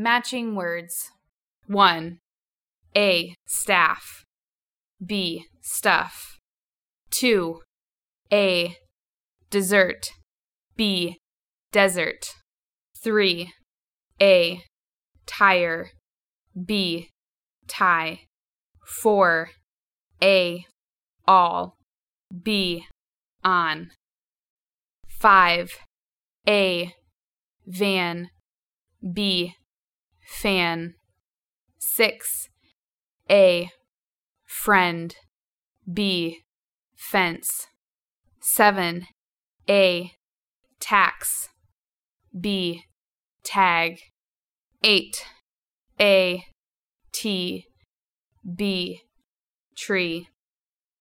Matching words. 1. A. Staff. B. Stuff. 2. A. Dessert. B. Desert. 3. A. Tire. B. Tie. 4. A. All. B. On. 5. A. Van. B. Fan. 6. A. Friend. B. Fence. 7. A. Tax. B. Tag. 8. A. T. B. Tree.